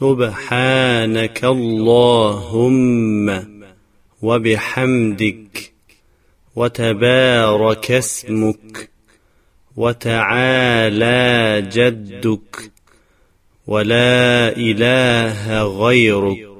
سبحانك اللهم وبحمدك وتبارك اسمك وتعالى جدك ولا إله غيرك